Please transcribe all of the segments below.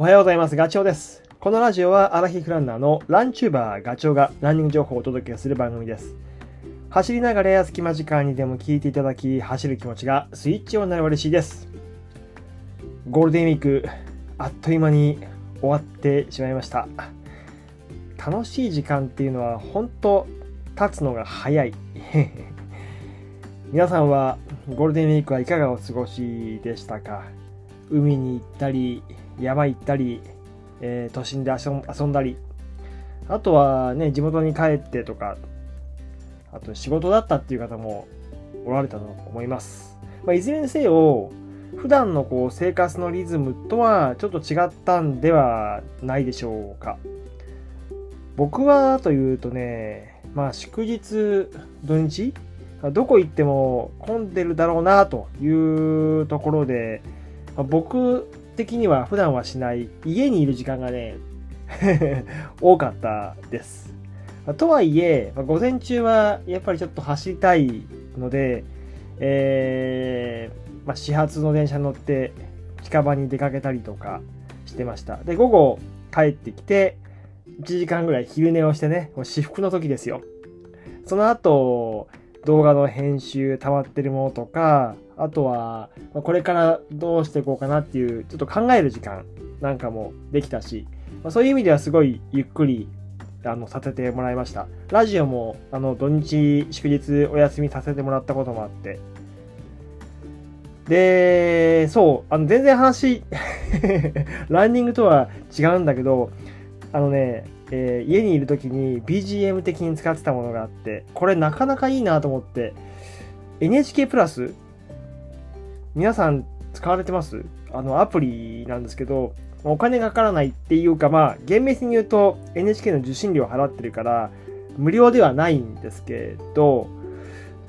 おはようございます。ガチョウです。このラジオはアラヒフランナーのランチューバーガチョウがランニング情報をお届けする番組です。走りながらや隙間時間にでも聞いていただき、走る気持ちがスイッチオンになれば嬉しいです。ゴールデンウィーク、あっという間に終わってしまいました。楽しい時間っていうのは本当経つのが早い。皆さんはゴールデンウィークはいかがお過ごしでしたか？海に行ったり、山行ったり、えー都心で遊んだり、あとはね、地元に帰ってとか、あと仕事だったっていう方もおられたと思います。まあ、いずれにせよ、普段のこう生活のリズムとはちょっと違ったんではないでしょうか。僕はというとね、まあ祝日、土日、どこ行っても混んでるだろうなというところで、ま僕的には普段はしない家にいる時間がね 多かったです。とはいえ、午前中はやっぱりちょっと走りたいので、えーまあ、始発の電車に乗って近場に出かけたりとかしてました。で、午後帰ってきて1時間ぐらい昼寝をしてね、もう至福の時ですよ。その後、動画の編集溜まってるものとか、あとは、これからどうしていこうかなっていう、ちょっと考える時間なんかもできたし、まあそういう意味ではすごいゆっくりあのさせてもらいました。ラジオもあの土日祝日お休みさせてもらったこともあって。で、そう、あの全然話、ランニングとは違うんだけど、あのね、えー家にいる時に BGM 的に使ってたものがあって、これなかなかいいなと思って、NHK プラス皆さん使われてます？あのアプリなんですけど、お金がかからないっていうか、まあ、厳密に言うと NHK の受信料払ってるから、無料ではないんですけど、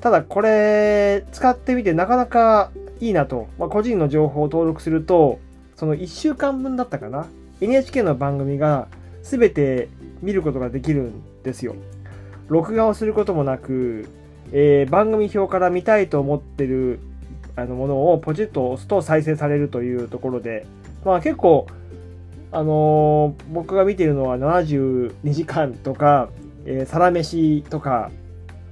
ただこれ使ってみてなかなかいいなと、まあ、個人の情報を登録すると、その1週間分だったかな ?NHK の番組が全て見ることができるんですよ。録画をすることもなく、えー番組表から見たいと思ってるあのものをポチッと押すと再生されるというところで、まあ結構、あのー僕が見てるのは72時間とか、えーサラメシとか、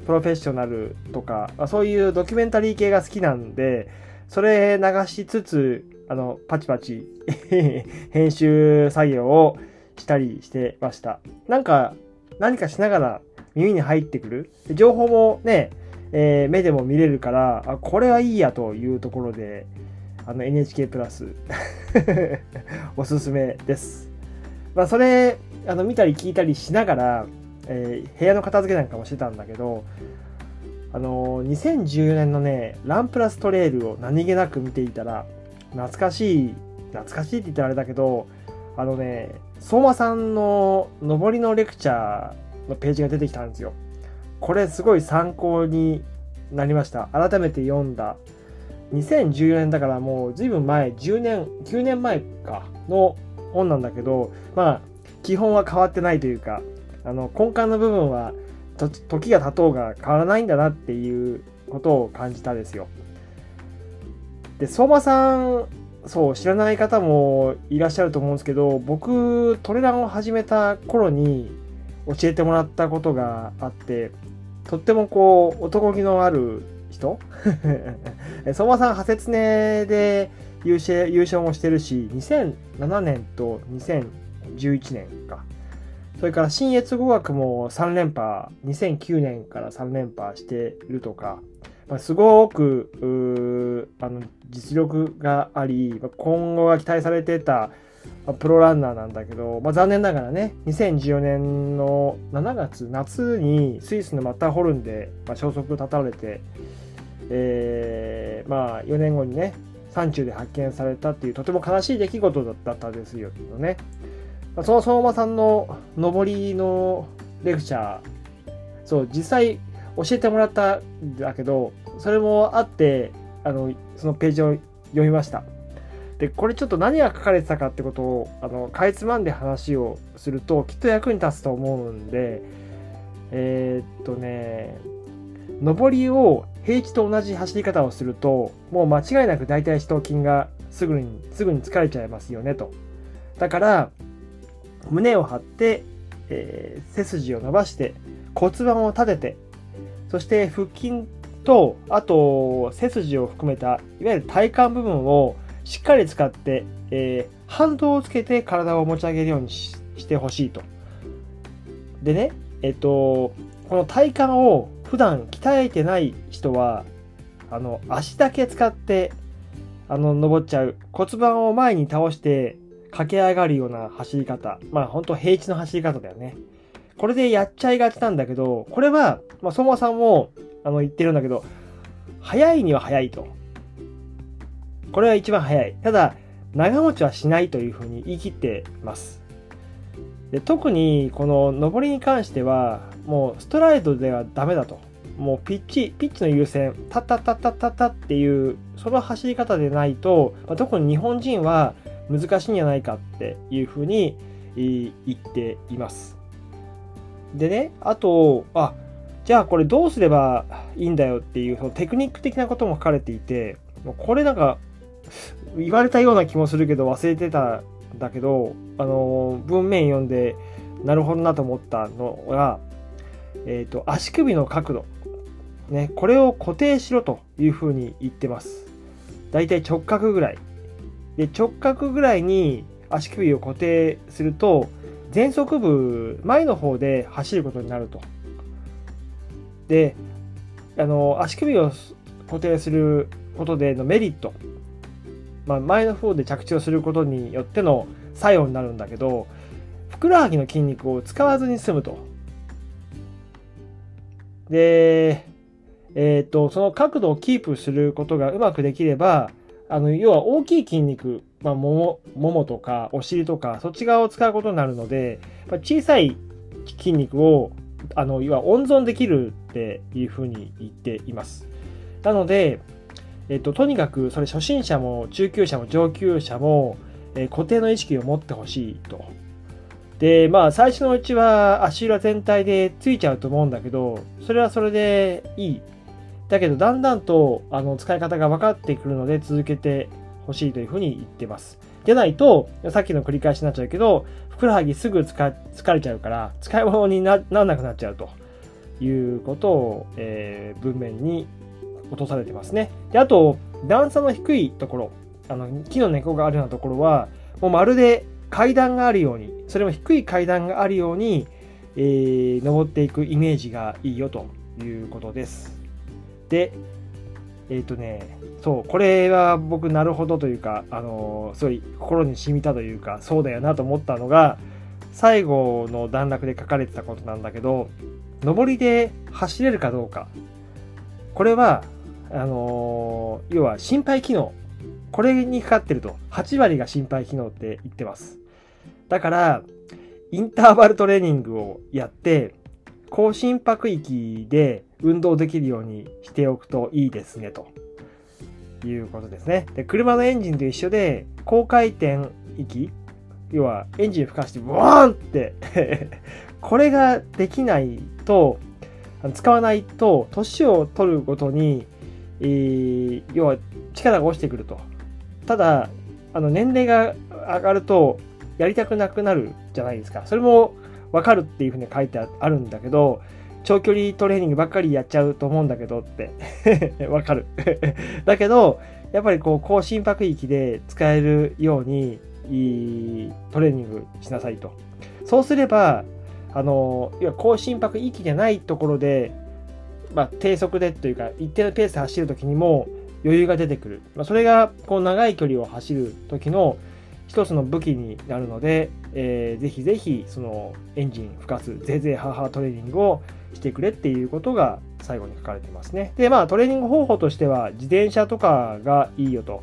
プロフェッショナルとか、まあそういうドキュメンタリー系が好きなんで、それ流しつつ、あの、パチパチ 編集作業をしたりしてました。なんか、何かしながら耳に入ってくる。情報もね、えー目でも見れるから、あ、これはいいやというところで、あの NHK プラス おすすめです。まあ、それ、あの、見たり聞いたりしながら、えー部屋の片付けなんかもしてたんだけど、あのー2014年のね、ランプラストレイルを何気なく見ていたら、懐かしい、懐かしいって言ったらあれだけど、あのね、相馬さんの上りのレクチャーのページが出てきたんですよ。これすごい参考になりました。改めて読んだ。2014年だからもう随分前、10年、9年前かの本なんだけど、まあ、基本は変わってないというか、あの、根幹の部分は、時が経とうが変わらないんだなっていうことを感じたですよ。で、相馬さん、そう、知らない方もいらっしゃると思うんですけど、僕、トレランを始めた頃に教えてもらったことがあって、とってもこう、男気のある人 相馬さん、派切ねで優勝優勝もしてるし、2007年と2011年か。それから新越語学も3連覇、2009年から3連覇してるとか、まあ、すごくあの実力があり、今後が期待されてたまあプロランナーなんだけど、まあ、残念ながらね、2014年の7月、夏にスイスのマッターホルンで、まあ、消息を絶たれて、えーまあ4年後にね、山中で発見されたっていうとても悲しい出来事だったんですよね。まあその相馬さんの上りのレクチャー、そう、実際教えてもらったんだけど、それもあって、あの、そのページを読みました。で、これちょっと何が書かれてたかってことを、あの、かいつまんで話をすると、きっと役に立つと思うんで、えーっとね、上りを平地と同じ走り方をすると、もう間違いなく大腿四頭筋がすぐに、すぐに疲れちゃいますよねと。だから、胸を張って、えー、背筋を伸ばして、骨盤を立てて、そして腹筋と、あと背筋を含めた、いわゆる体幹部分をしっかり使って、えー、反動をつけて体を持ち上げるようにしてほしいと。でね、えっと、この体幹を普段鍛えてない人は、あの、足だけ使って、あの、登っちゃう。骨盤を前に倒して、駆け上がるような走り方。まあ、ほんと平地の走り方だよね。これでやっちゃいがちなんだけど、これは、まあ、相馬さんも、あの、言ってるんだけど、早いには早いと。これは一番早い。ただ、長持ちはしないというふうに言い切ってます。で特にこの上りに関しては、もうストライドではダメだと。もうピッチ、ピッチの優先、タッタッタッタッタッタっていう、その走り方でないと、まあ、特に日本人は難しいんじゃないかっていうふうに言っています。でね、あと、あ、じゃあこれどうすればいいんだよっていうそのテクニック的なことも書かれていて、これなんか言われたような気もするけど忘れてたんだけど、あの、文面読んで、なるほどなと思ったのが、えっ、ー、と、足首の角度。ね、これを固定しろというふうに言ってます。だいたい直角ぐらい。で、直角ぐらいに足首を固定すると、前足部、前の方で走ることになると。で、あの、足首を固定することでのメリット。まあ、前の方で着地をすることによっての作用になるんだけど、ふくらはぎの筋肉を使わずに済むと。で、えっ、と、その角度をキープすることがうまくできれば、あの、要は大きい筋肉、まあ、もも、ももとか、お尻とか、そっち側を使うことになるので、小さい筋肉を、あの、要は温存できるっていうふうに言っています。なので、えっと、とにかく、それ初心者も中級者も上級者も、えー、固定の意識を持ってほしいと。で、まあ、最初のうちは足裏全体でついちゃうと思うんだけど、それはそれでいい。だけど、だんだんと、あの、使い方が分かってくるので、続けてほしいというふうに言ってます。でないと、さっきの繰り返しになっちゃうけど、ふくらはぎすぐ疲れちゃうから、使い物にならなくなっちゃうということを、えー、文面に落とされてますね。で、あと、段差の低いところ、あの、木の根っこがあるようなところは、もうまるで階段があるように、それも低い階段があるように、えー、登っていくイメージがいいよということです。で、えっ、ー、とね、そう、これは僕なるほどというか、あのすごい心に染みたというか、そうだよなと思ったのが、最後の段落で書かれてたことなんだけど、上りで走れるかどうか。これは、あの要は心肺機能。これにかかってると、8割が心肺機能って言ってます。だから、インターバルトレーニングをやって、高心拍域で運動できるようにしておくといいですね、ということですね。で、車のエンジンと一緒で、高回転域、要はエンジン吹かして、ブワーンって これができないと、使わないと、年を取るごとに、えー、要は力が落ちてくると。ただ、あの、年齢が上がると、やりたくなくなるじゃないですか。それもわかるっていうふうに書いてあるんだけど、長距離トレーニングばっかりやっちゃうと思うんだけどって わかる だけど、やっぱりこう、高心拍域で使えるように、いいトレーニングしなさいと。そうすれば、あの、要は高心拍域じゃないところで、まあ、低速でというか、一定のペースで走るときにも余裕が出てくる。まあ、それが、こう、長い距離を走る時の一つの武器になるので、えー、ぜひぜひ、その、エンジン吹かす、ぜいぜいハーハートレーニングをしてくれっていうことが最後に書かれてますね。で、まあ、トレーニング方法としては、自転車とかがいいよと。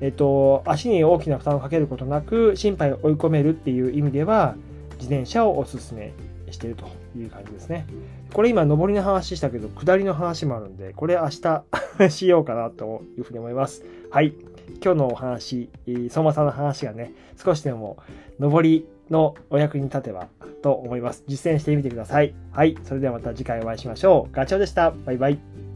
えっと、足に大きな負担をかけることなく、心肺を追い込めるっていう意味では、自転車をおすすめしているという感じですね。これ今、上りの話したけど、下りの話もあるんで、これ明日 しようかなというふうに思います。はい。今日のお話、相馬さんの話がね、少しでも上りのお役に立てばと思います。実践してみてください。はい。それではまた次回お会いしましょう。ガチョウでした。バイバイ。